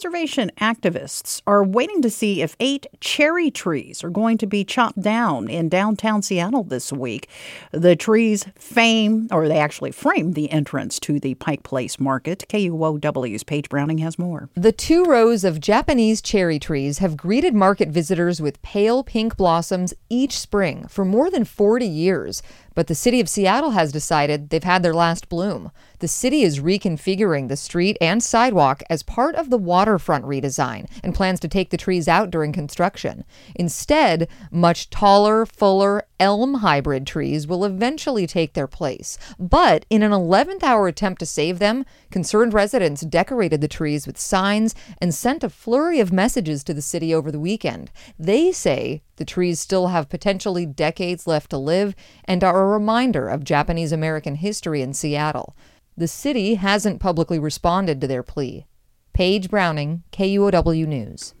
conservation activists are waiting to see if eight cherry trees are going to be chopped down in downtown Seattle this week. The trees fame, or they actually frame the entrance to the Pike Place Market. KUOW's Paige Browning has more. The two rows of Japanese cherry trees have greeted market visitors with pale pink blossoms each spring for more than 40 years. But the city of Seattle has decided they've had their last bloom. The city is reconfiguring the street and sidewalk as part of the waterfront redesign and plans to take the trees out during construction. Instead, much taller, fuller elm hybrid trees will eventually take their place. But in an 11th hour attempt to save them, concerned residents decorated the trees with signs and sent a flurry of messages to the city over the weekend. They say the trees still have potentially decades left to live and are a reminder of Japanese American history in Seattle. The city hasn't publicly responded to their plea. Paige Browning, KUOW News.